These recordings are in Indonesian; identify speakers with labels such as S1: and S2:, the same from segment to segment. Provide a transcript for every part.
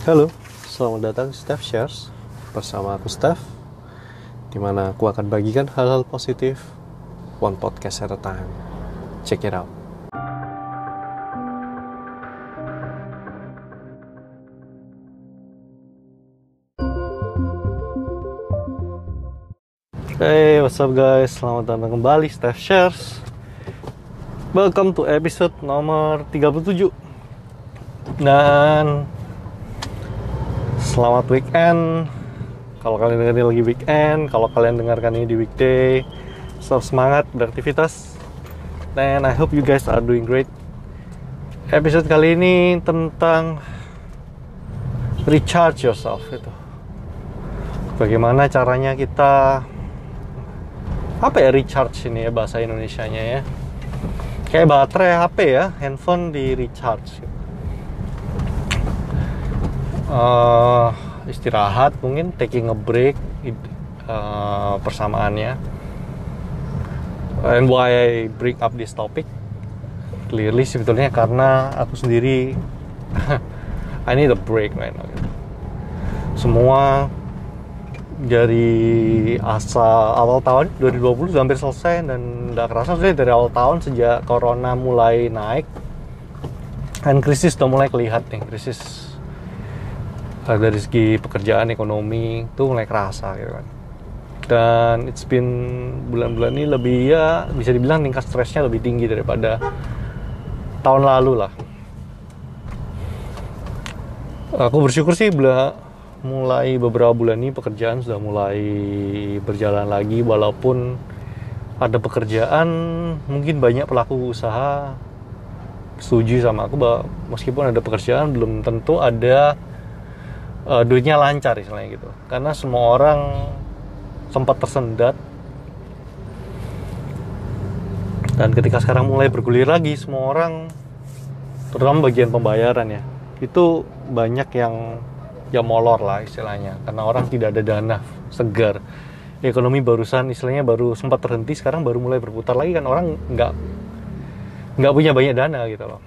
S1: Halo, selamat datang di Steph Shares bersama aku Steph Di mana aku akan bagikan hal-hal positif One podcast at a time. Check it out. Hey, what's up guys? Selamat datang kembali Steph Shares. Welcome to episode nomor 37 Dan Selamat weekend. Kalau kalian dengerin lagi weekend Kalau kalian dengarkan ini di weekday Tetap semangat beraktivitas. Dan I hope you guys are doing great. Episode kali ini tentang Recharge yourself itu Bagaimana caranya kita apa ya recharge ini ya bahasa Indonesia nya ya? Kayak baterai HP ya handphone di recharge uh, istirahat mungkin taking a break uh, persamaannya. And why I bring up this topic? Clearly sebetulnya karena aku sendiri I need a break now semua dari asa awal tahun 2020 sudah hampir selesai dan udah kerasa sudah dari awal tahun sejak corona mulai naik. Dan krisis sudah mulai kelihatan nih krisis dari segi pekerjaan ekonomi itu mulai kerasa gitu kan. Dan it's been bulan-bulan ini lebih ya bisa dibilang tingkat stresnya lebih tinggi daripada tahun lalu lah. Aku bersyukur sih mulai beberapa bulan ini pekerjaan sudah mulai berjalan lagi walaupun ada pekerjaan mungkin banyak pelaku usaha. Setuju sama aku bahwa meskipun ada pekerjaan belum tentu ada uh, duitnya lancar istilahnya gitu. Karena semua orang sempat tersendat. Dan ketika sekarang mulai bergulir lagi semua orang terutama bagian pembayaran ya itu banyak yang ya molor lah istilahnya. Karena orang tidak ada dana segar. Ekonomi barusan istilahnya baru sempat terhenti sekarang baru mulai berputar lagi kan orang nggak nggak punya banyak dana gitu loh.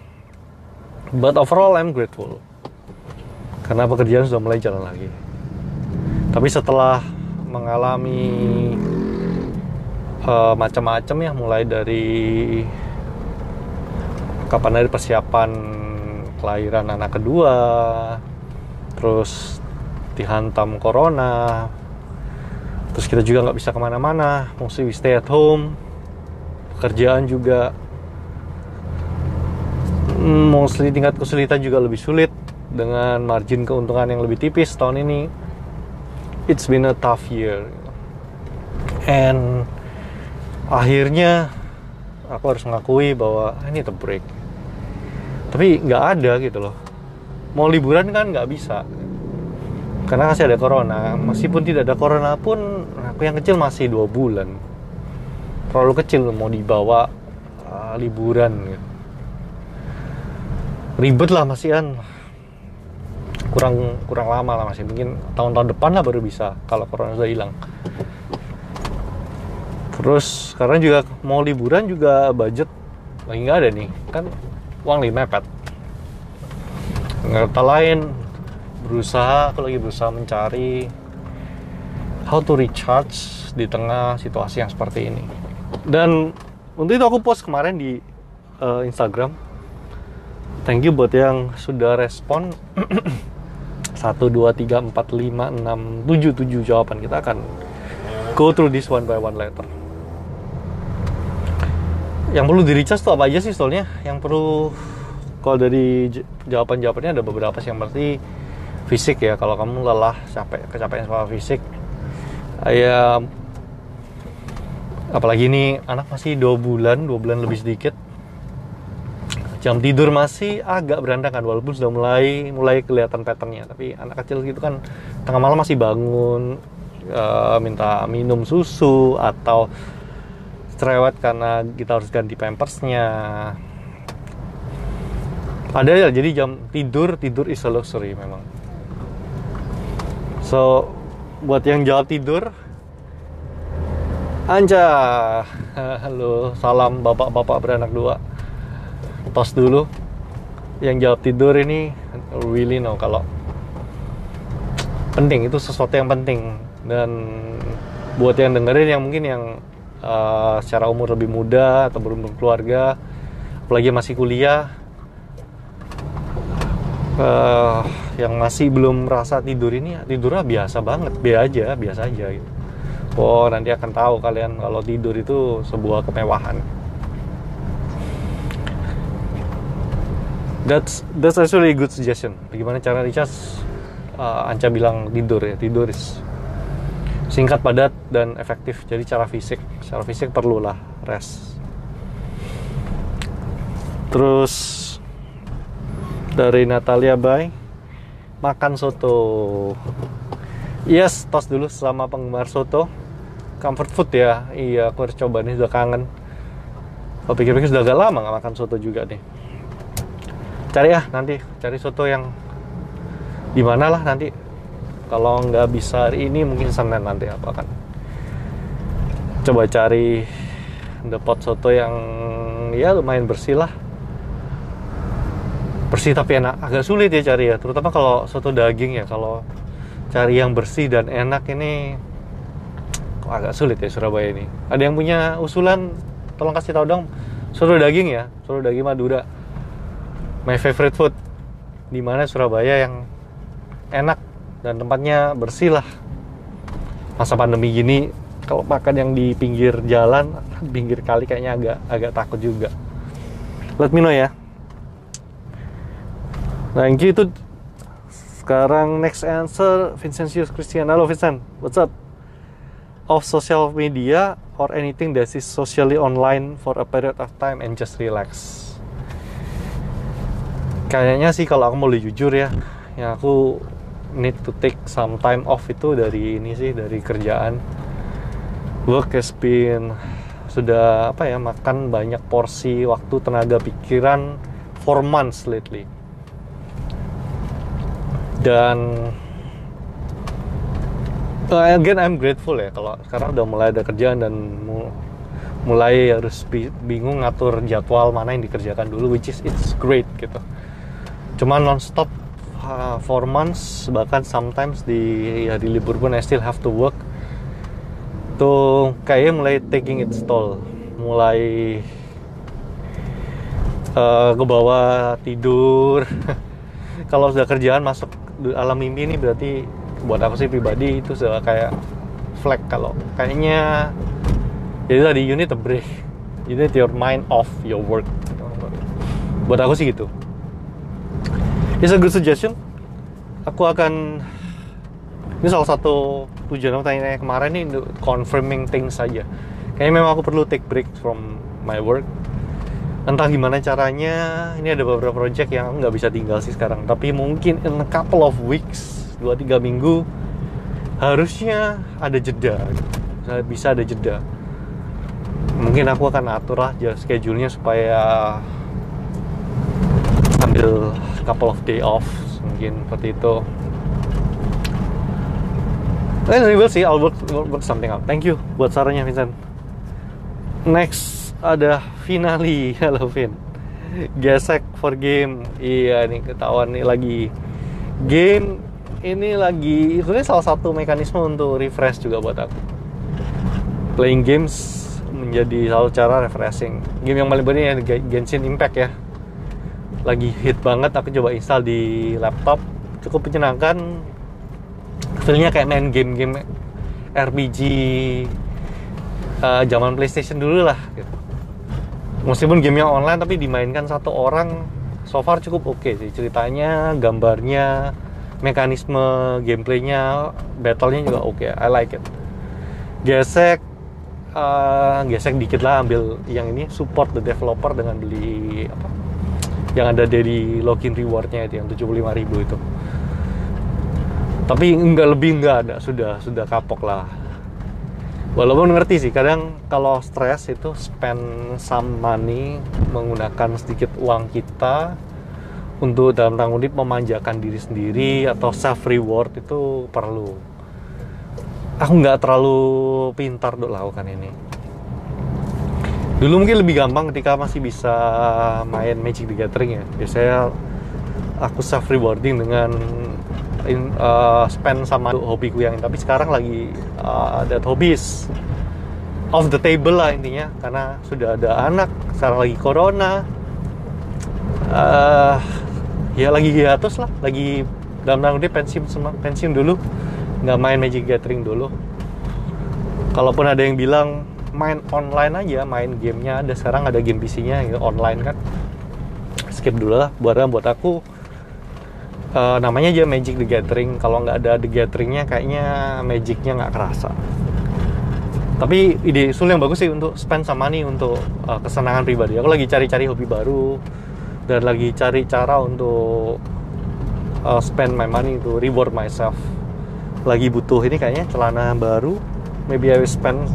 S1: But overall I'm grateful karena pekerjaan sudah mulai jalan lagi. Tapi setelah mengalami uh, macam-macam ya mulai dari kapan dari persiapan kelahiran anak kedua terus dihantam corona terus kita juga nggak bisa ke mana-mana mesti stay at home pekerjaan juga hmm, mostly tingkat kesulitan juga lebih sulit dengan margin keuntungan yang lebih tipis tahun ini it's been a tough year. And akhirnya aku harus mengakui bahwa ini the break. Tapi nggak ada gitu loh. Mau liburan kan nggak bisa. Karena masih ada corona. Meskipun tidak ada corona pun aku yang kecil masih dua bulan. Terlalu kecil mau dibawa uh, liburan gitu. ribet lah masih kan kurang kurang lama lah masih. Mungkin tahun-tahun depan lah baru bisa kalau corona sudah hilang. Terus karena juga mau liburan juga budget lagi nggak ada nih. Kan uang lima mepet. Kata lain berusaha aku lagi berusaha mencari how to recharge di tengah situasi yang seperti ini. Dan untuk itu aku post kemarin di uh, Instagram. Thank you buat yang sudah respon 1, 2, 3, 4, 5, 6, 7, 7 jawaban. Kita akan go through this one by one letter yang perlu di recharge tuh apa aja sih soalnya? Yang perlu kalau dari jawaban-jawabannya ada beberapa sih. Yang berarti fisik ya. Kalau kamu lelah capek kecapean soal fisik ya apalagi ini anak masih dua bulan dua bulan lebih sedikit jam tidur masih agak berantakan walaupun sudah mulai mulai kelihatan patternnya. Tapi anak kecil gitu kan tengah malam masih bangun uh, minta minum susu atau cerewet karena kita harus ganti pampersnya. Ada ya jadi jam tidur tidur is a luxury memang. So buat yang jawab tidur Anja halo salam bapak-bapak beranak dua tos dulu. Yang jawab tidur ini really know kalau penting itu sesuatu yang penting. Dan buat yang dengerin yang mungkin yang uh, secara umur lebih muda atau belum berkeluarga apalagi masih kuliah uh, yang masih belum merasa tidur ini tidurnya biasa banget. Biasa aja biasa aja gitu. Oh nanti akan tahu kalian kalau tidur itu sebuah kemewahan that's that's actually a good suggestion. Bagaimana cara recharge uh, Anca bilang tidur ya. Tidur is singkat padat dan efektif. Jadi cara fisik. Secara fisik perlulah rest. Terus dari Natalia Bay makan soto. Yes tos dulu selama penggemar soto. Comfort food ya. Iya aku harus coba nih sudah kangen. Kalau pikir-pikir sudah agak lama nggak makan soto juga nih cari ya nanti. Cari soto yang di mana lah nanti. Kalau nggak bisa hari ini mungkin senin nanti apa kan coba cari depot soto yang ya lumayan bersih lah. Bersih tapi enak. Agak sulit ya cari ya terutama kalau soto daging ya. Kalau cari yang bersih dan enak ini kok agak sulit ya Surabaya ini. Ada yang punya usulan? Tolong kasih tahu dong. Soto daging ya soto daging Madura my favorite food. Di mana Surabaya yang enak dan tempatnya bersih lah. Masa pandemi gini kalau makan yang di pinggir jalan pinggir kali kayaknya agak agak takut juga. Let me know ya. Nah yang itu sekarang next answer Vincentius Christian. Halo Vincent. What's up? Of social media or anything that is socially online for a period of time and just relax kayaknya sih kalau aku mau jujur ya ya aku need to take some time off itu dari ini sih dari kerjaan. Work has been sudah apa ya makan banyak porsi waktu tenaga pikiran for months lately. Dan uh, again I'm grateful ya kalau sekarang udah mulai ada kerjaan dan mulai harus bingung ngatur jadwal mana yang dikerjakan dulu which is it's great gitu cuman nonstop uh, four months bahkan sometimes di hari libur pun I still have to work. Tuh kayaknya mulai taking its toll. Mulai uh, ke bawah tidur. Kalau sudah kerjaan masuk alam mimpi ini berarti buat aku sih pribadi? Itu sudah kayak flag kalau kayaknya jadi tadi you need a break. You need your mind off your work. Buat aku sih gitu It's a good suggestion. Aku akan ini salah satu tujuan aku tanya kemarin ini confirming things saja. Kayaknya memang aku perlu take break from my work. Entah gimana caranya, ini ada beberapa project yang nggak bisa tinggal sih sekarang. Tapi mungkin in a couple of weeks, 2-3 minggu, harusnya ada jeda. Bisa ada jeda. Mungkin aku akan atur lah schedule-nya supaya ambil couple of day off mungkin seperti itu Then we will see, I'll work, work something out. Thank you buat sarannya Vincent. Next ada finali, halo Vin. Gesek for game, iya nih ketahuan nih lagi game ini lagi itu salah satu mekanisme untuk refresh juga buat aku. Playing games menjadi salah cara refreshing. Game yang paling penting ya Genshin Impact ya lagi hit banget aku coba install di laptop cukup menyenangkan feelnya kayak main game-game RPG uh, eh, zaman PlayStation dulu lah gitu. meskipun gamenya online tapi dimainkan satu orang so far cukup oke okay sih ceritanya gambarnya mekanisme gameplaynya battlenya juga oke okay. I like it gesek uh, gesek dikit lah ambil yang ini support the developer dengan beli apa yang ada dari login rewardnya itu yang 75 ribu itu. Tapi enggak lebih enggak ada sudah sudah kapok lah. Walaupun ngerti sih kadang kalau stres itu spend some money menggunakan sedikit uang kita untuk dalam tanggung memanjakan diri sendiri atau self reward itu perlu. Aku nggak terlalu pintar untuk lakukan ini dulu mungkin lebih gampang ketika masih bisa main Magic the Gathering ya. Biasanya aku self rewarding dengan in, uh, spend sama hobiku yang tapi sekarang lagi uh, that hobbies off the table lah intinya. Karena sudah ada anak sekarang lagi corona. Uh, ya lagi hiatus lah. Lagi dalam tanda kutip pensiun pensiun dulu. Nggak main Magic Gathering dulu. Kalaupun ada yang bilang main online aja main gamenya ada. Sekarang ada game PC-nya gitu, online kan. Skip dulu lah buat buat aku uh, namanya aja Magic the Gathering. Kalau nggak ada the Gatheringnya kayaknya Magicnya nggak kerasa. Tapi ide sul yang bagus sih untuk spend sama nih untuk uh, kesenangan pribadi. Aku lagi cari-cari hobi baru dan lagi cari cara untuk uh, spend my money to reward myself. Lagi butuh ini kayaknya celana baru maybe I will spend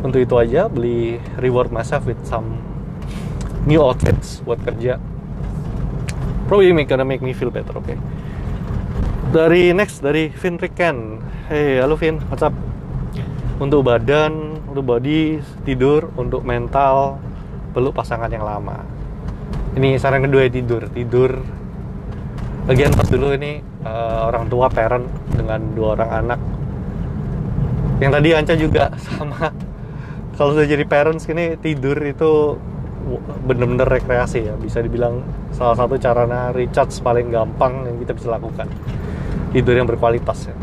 S1: untuk itu aja beli reward myself with some new outfits buat kerja. Probably make gonna make me feel better oke okay? dari next dari Vin Riken. Hey halo Vin what's up? Untuk badan untuk body tidur untuk mental peluk pasangan yang lama. Ini saran kedua ya tidur. Tidur. Bagian pas dulu ini uh, orang tua parent dengan dua orang anak. Yang tadi Anca juga sama kalau sudah jadi parents ini tidur itu bener-bener rekreasi ya. Bisa dibilang salah satu cara recharge paling gampang yang kita bisa lakukan. Tidur yang berkualitas ya.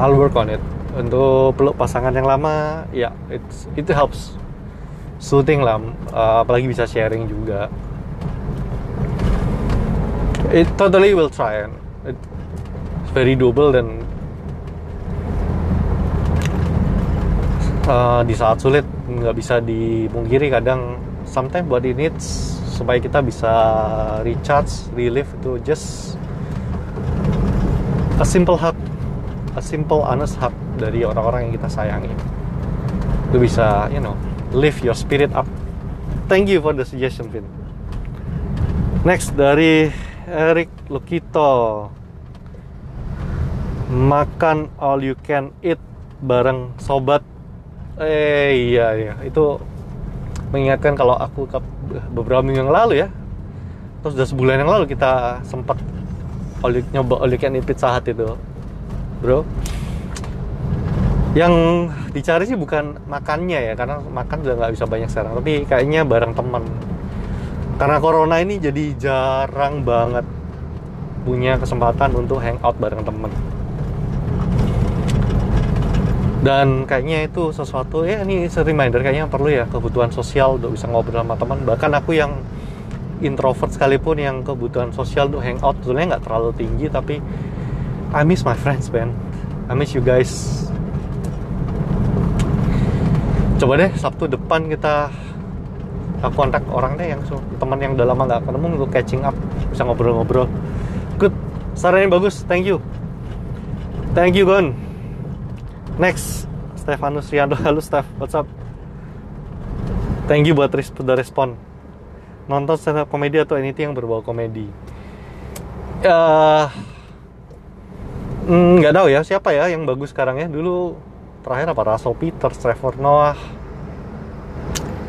S1: I'll work on it. Untuk peluk pasangan yang lama ya it's, it helps. Soothing lah uh, apalagi bisa sharing juga. It totally will try and it's very doable dan uh, di saat sulit nggak bisa dimungkiri kadang sometimes body needs supaya kita bisa recharge relief itu just a simple hug a simple honest hug dari orang-orang yang kita sayangi itu bisa you know lift your spirit up. Thank you for the suggestion, Vin. Next dari Eric Lukito. Makan all you can eat bareng sobat. Eh iya iya, itu mengingatkan kalau aku beberapa minggu yang lalu ya. Terus udah sebulan yang lalu kita sempat you, nyoba can eat pizza hut itu. Bro, yang dicari sih bukan makannya ya karena makan udah nggak bisa banyak sekarang tapi kayaknya bareng teman karena corona ini jadi jarang banget punya kesempatan untuk hangout bareng temen dan kayaknya itu sesuatu ya ini reminder kayaknya perlu ya kebutuhan sosial untuk bisa ngobrol sama teman. Bahkan aku yang introvert sekalipun yang kebutuhan sosial untuk hangout sebetulnya nggak terlalu tinggi tapi I miss my friends man I miss you guys. Coba deh Sabtu depan kita aku kontak orang deh yang teman yang udah lama nggak ketemu untuk catching up bisa ngobrol-ngobrol. Good. Saran bagus. Thank you. Thank you Gon next Stefanus Riando halo Steph. What's up? Thank you buat udah respon. Nonton stand up komedi atau anything yang berbau komedi? Uh, nggak tahu ya siapa ya yang bagus sekarang ya? Dulu terakhir apa? Russell Peters, Trevor Noah,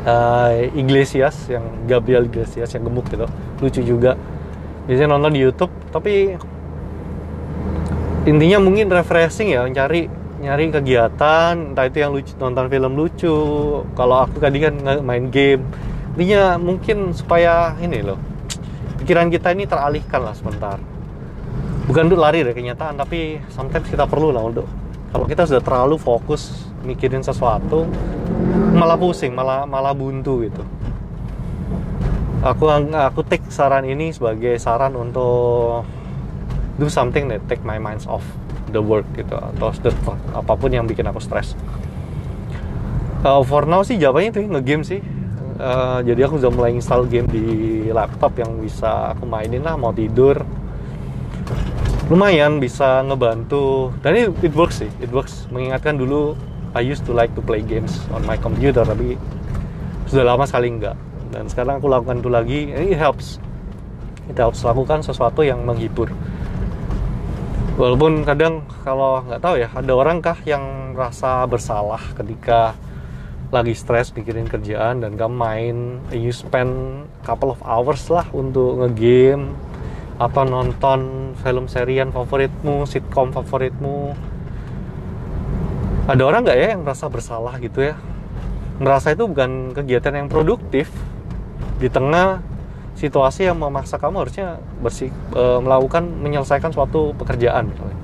S1: uh, Iglesias yang Gabriel Iglesias yang gemuk gitu, lucu juga. Biasanya nonton di YouTube, tapi intinya mungkin refreshing ya, cari nyari kegiatan, entah itu yang lucu, nonton film lucu. Kalau aku tadi kan main game, intinya mungkin supaya ini loh, pikiran kita ini teralihkan lah sebentar. Bukan untuk lari dari kenyataan, tapi sometimes kita perlu lah untuk kalau kita sudah terlalu fokus mikirin sesuatu malah pusing malah malah buntu gitu aku aku take saran ini sebagai saran untuk do something that take my minds off the work gitu atau the, apa pun yang bikin aku stres. Uh, for now sih jawabannya itu ngegame sih. Uh, jadi aku sudah mulai install game di laptop yang bisa aku mainin lah mau tidur. Lumayan bisa ngebantu dan ini it works sih it works. Mengingatkan dulu I used to like to play games on my computer tapi sudah lama sekali enggak. Dan sekarang aku lakukan itu lagi it helps. It helps lakukan sesuatu yang menghibur walaupun kadang kalau nggak tahu ya ada orang kah yang merasa bersalah ketika lagi stres mikirin kerjaan dan kamu main. You spend couple of hours lah untuk ngegame atau nonton film serian favoritmu sitkom favoritmu. Ada orang nggak ya yang merasa bersalah gitu ya? Merasa itu bukan kegiatan yang produktif. Di tengah situasi yang memaksa kamu harusnya bersih e, melakukan menyelesaikan suatu pekerjaan misalnya.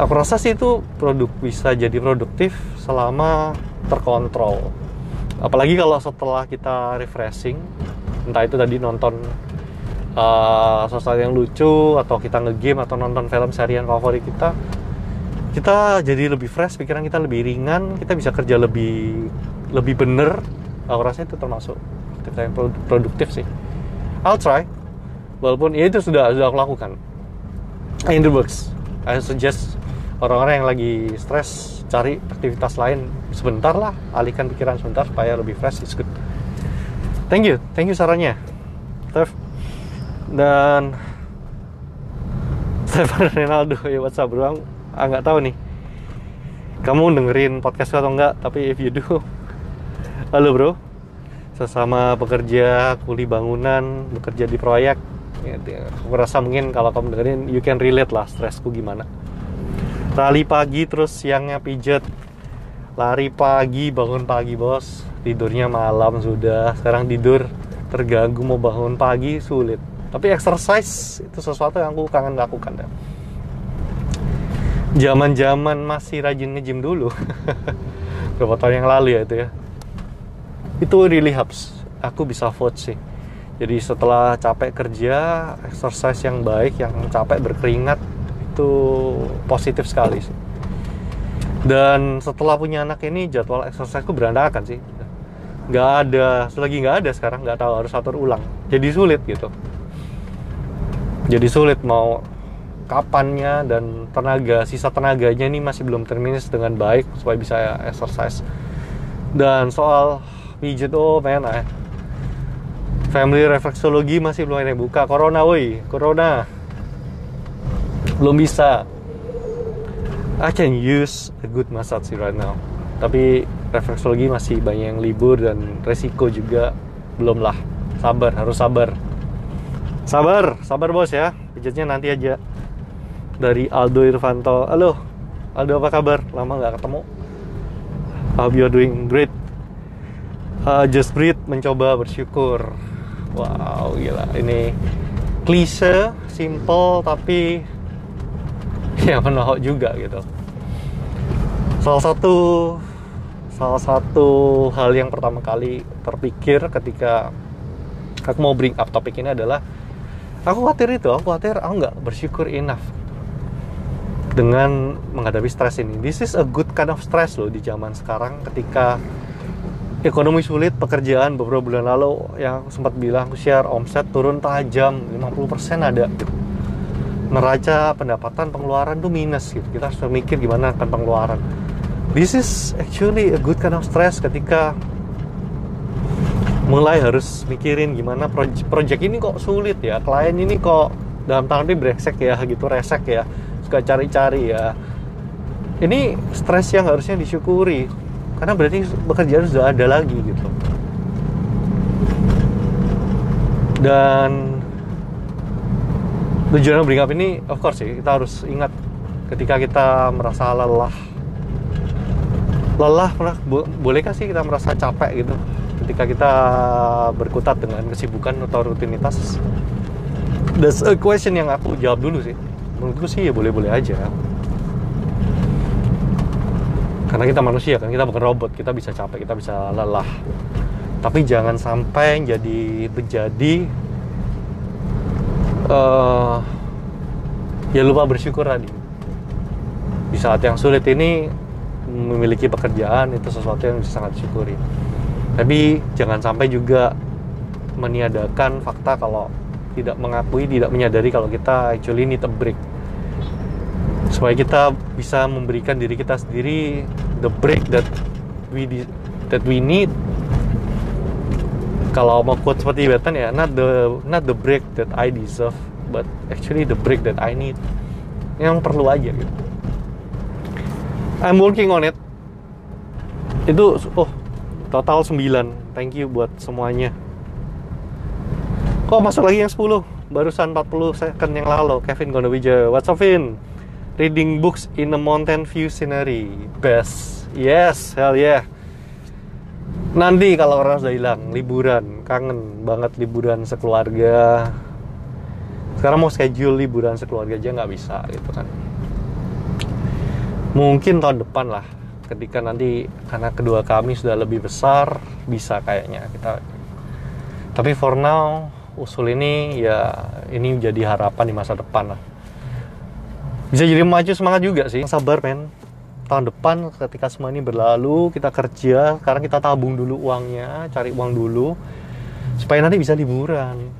S1: Aku rasa sih itu produk bisa jadi produktif selama terkontrol. Apalagi kalau setelah kita refreshing, entah itu tadi nonton uh, sesuatu yang lucu atau kita ngegame atau nonton film serian favorit kita, kita jadi lebih fresh, pikiran kita lebih ringan, kita bisa kerja lebih lebih bener. Aku rasa itu termasuk kita yang produktif sih. I'll try. Walaupun ya itu sudah sudah aku lakukan. In the works. I suggest orang-orang yang lagi stres cari aktivitas lain sebentar lah. Alihkan pikiran sebentar supaya lebih fresh is good. Thank you. Thank you sarannya. Steph dan Stefan Ronaldo ya WhatsApp bro? Ah nggak tahu nih. Kamu dengerin podcast atau enggak tapi if you do halo bro sesama pekerja kuli bangunan bekerja di proyek ya, aku rasa mungkin kalau kamu dengerin you can relate lah stresku gimana. Rally pagi terus siangnya pijet. Lari pagi bangun pagi bos. Tidurnya malam sudah sekarang tidur. Terganggu mau bangun pagi sulit. Tapi exercise itu sesuatu yang aku kangen lakukan deh zaman-zaman masih rajin nge-gym dulu. Berapa tahun yang lalu ya itu ya itu really helps. Aku bisa vote sih. Jadi setelah capek kerja exercise yang baik yang capek berkeringat itu positif sekali sih. Dan setelah punya anak ini jadwal exerciseku berantakan sih. Nggak ada selagi nggak ada sekarang nggak tahu harus atur ulang. Jadi sulit gitu. Jadi sulit mau kapannya dan tenaga sisa tenaganya ini masih belum terminis dengan baik supaya bisa exercise. Dan soal pijet oh man eh. family refleksologi masih belum ada yang buka. Corona woi corona. Belum bisa. I can use a good massage right now. Tapi refleksologi masih banyak yang libur dan resiko juga belum lah. Sabar harus sabar. Sabar sabar bos ya. Pijetnya nanti aja. Dari Aldo Irvanto. Halo Aldo apa kabar? Lama nggak ketemu. I hope you're doing great uh, just breathe mencoba bersyukur. Wow gila. Ini klise simple tapi ya menohok juga gitu. Salah satu salah satu hal yang pertama kali terpikir ketika aku mau bring up topik ini adalah aku khawatir itu aku khawatir aku nggak bersyukur enough dengan menghadapi stres ini. This is a good kind of stress loh di zaman sekarang ketika ekonomi sulit pekerjaan beberapa bulan lalu yang sempat bilang share omset turun tajam 50% ada. Neraca pendapatan pengeluaran tuh minus gitu. Kita harus mikir gimana akan pengeluaran. This is actually a good kind of stress ketika mulai harus mikirin gimana project, project ini kok sulit ya klien ini kok dalam tanda brengsek ya gitu resek ya suka cari-cari ya. Ini stres yang harusnya disyukuri karena berarti pekerjaan sudah ada lagi gitu. Dan tujuan bring up ini of course sih kita harus ingat ketika kita merasa lelah. Lelah pernah bolehkah sih kita merasa capek gitu? Ketika kita berkutat dengan kesibukan atau rutinitas? That's a question yang aku jawab dulu sih. Menurutku sih ya boleh-boleh aja karena kita manusia kan kita bukan robot kita bisa capek kita bisa lelah. Tapi jangan sampai jadi menjadi uh, ya lupa bersyukur tadi. Di saat yang sulit ini memiliki pekerjaan itu sesuatu yang bisa sangat disyukuri. Tapi jangan sampai juga meniadakan fakta kalau tidak mengakui tidak menyadari kalau kita actually need a break supaya kita bisa memberikan diri kita sendiri the break that we that we need. Kalau mau quote seperti Batman ya not the not the break that I deserve but actually the break that I need. Yang perlu aja gitu. I'm working on it. Itu oh total 9 thank you buat semuanya. Kok masuk lagi yang 10 barusan 40 second yang lalu Kevin Gondowija. What's up Vin reading books in a mountain view scenery. Best. Yes hell yeah. Nanti kalau orang sudah hilang liburan. Kangen banget liburan sekeluarga. Sekarang mau schedule liburan sekeluarga aja nggak bisa gitu kan. Mungkin tahun depan lah ketika nanti karena kedua kami sudah lebih besar bisa kayaknya kita. Tapi for now usul ini ya ini jadi harapan di masa depan lah bisa jadi maju semangat juga sih. Sabar men. Tahun depan ketika semua ini berlalu kita kerja sekarang kita tabung dulu uangnya cari uang dulu supaya nanti bisa liburan.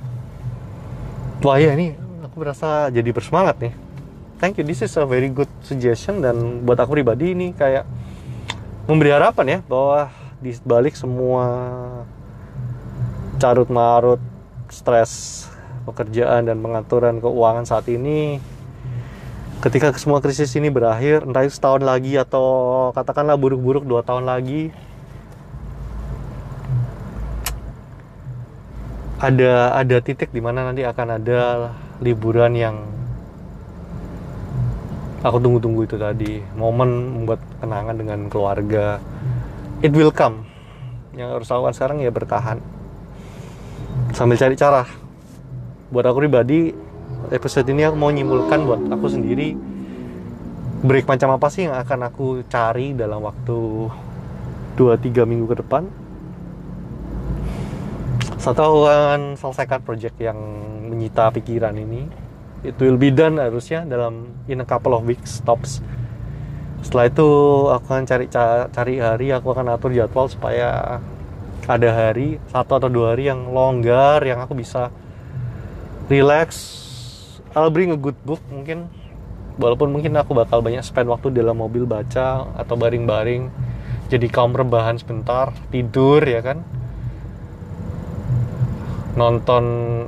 S1: Wah ya ini aku berasa jadi bersemangat nih. Thank you. This is a very good suggestion dan buat aku pribadi ini kayak memberi harapan ya bahwa di balik semua carut marut stres pekerjaan dan pengaturan keuangan saat ini ketika semua krisis ini berakhir entah itu setahun lagi atau katakanlah buruk-buruk dua tahun lagi ada ada titik di mana nanti akan ada liburan yang aku tunggu-tunggu itu tadi. Momen membuat kenangan dengan keluarga. It will come. Yang harus lakukan sekarang ya bertahan. Sambil cari cara. Buat aku pribadi episode ini aku mau nyimpulkan buat aku sendiri break macam apa sih yang akan aku cari dalam waktu 2-3 minggu ke depan? Satu akan selesaikan project yang menyita pikiran ini. It will be done harusnya dalam in a couple of weeks tops setelah itu aku akan cari cari hari aku akan atur jadwal supaya ada hari satu atau dua hari yang longgar yang aku bisa relax I'll bring a good book mungkin. Walaupun mungkin aku bakal banyak spend waktu dalam mobil baca atau baring-baring. Jadi kaum rebahan sebentar tidur ya kan? Nonton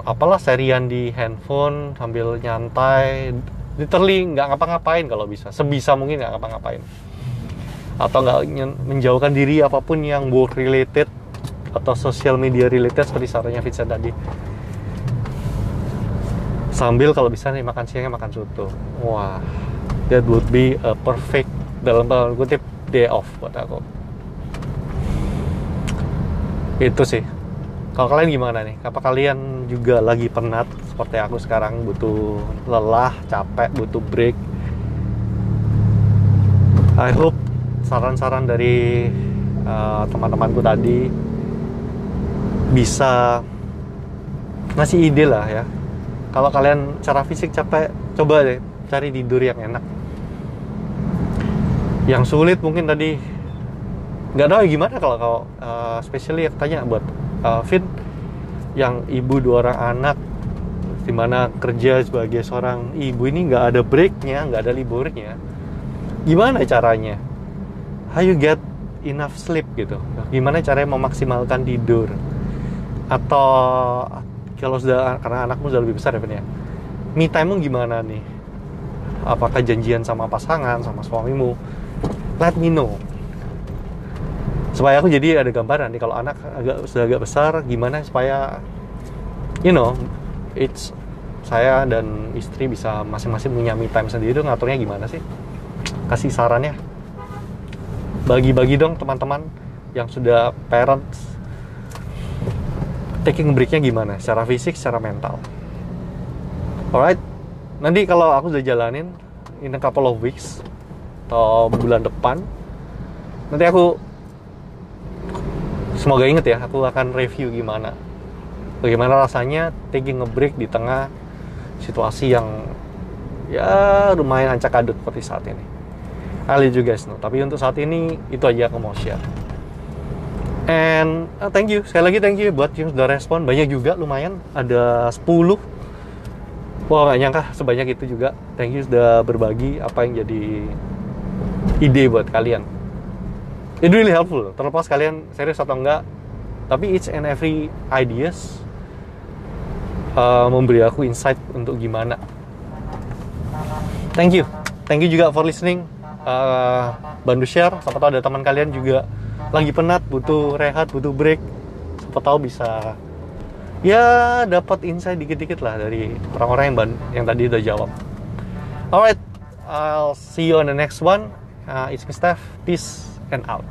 S1: apalah serian di handphone sambil nyantai. Literally nggak ngapa-ngapain kalau bisa. Sebisa mungkin nggak ngapa-ngapain. Atau nggak menjauhkan diri apa pun yang work related atau social media related seperti sarannya Vincent tadi sambil kalau bisa nih makan siangnya makan soto wah that would be a perfect dalam tanda kutip day off buat aku itu sih kalau kalian gimana nih? Apa kalian juga lagi penat seperti aku sekarang butuh lelah, capek, butuh break? I hope saran-saran dari uh, teman-temanku tadi bisa ngasih ide lah ya. Kalau kalian cara fisik capek, coba deh cari tidur yang enak. Yang sulit mungkin tadi. Nggak tahu gimana kalau kau uh, especially yang tanya buat uh, Vin yang ibu dua orang anak di mana kerja sebagai seorang ibu ini nggak ada breaknya nggak ada liburnya. Gimana caranya? How you get enough sleep gitu? Gimana caranya memaksimalkan tidur? Atau kalau sudah karena anakmu sudah lebih besar ya Vin ya. Me time gimana nih? Apakah janjian sama pasangan sama suamimu? Let me know. Supaya aku jadi ada gambaran nih kalau anak agak sudah agak besar gimana supaya you know it's saya dan istri bisa masing-masing punya me time sendiri itu ngaturnya gimana sih? Kasih sarannya. Bagi-bagi dong teman-teman yang sudah parents taking breaknya gimana? Secara fisik secara mental. Alright. Nanti kalau aku sudah jalanin in a couple of weeks atau bulan depan nanti aku semoga inget ya aku akan review gimana. Bagaimana rasanya taking a break di tengah situasi yang ya lumayan ancak adut seperti saat ini. Let you guys tapi untuk saat ini itu aja aku mau share and uh, thank you. Sekali lagi thank you buat yang sudah respon. Banyak juga lumayan. Ada 10 Wah gak nyangka sebanyak itu juga. Thank you sudah berbagi apa yang jadi ide buat kalian. It really helpful. Terlepas kalian serius atau enggak tapi each and every ideas uh, memberi aku insight untuk gimana. Thank you. Thank you juga for listening. Uh, bantu share. Siapa tahu ada teman kalian juga lagi penat butuh rehat butuh break siapa tahu bisa ya dapat insight dikit-dikit lah dari orang-orang yang ban- yang tadi udah jawab. Alright, I'll see you on the next one. Uh, it's me Steph. Peace and out.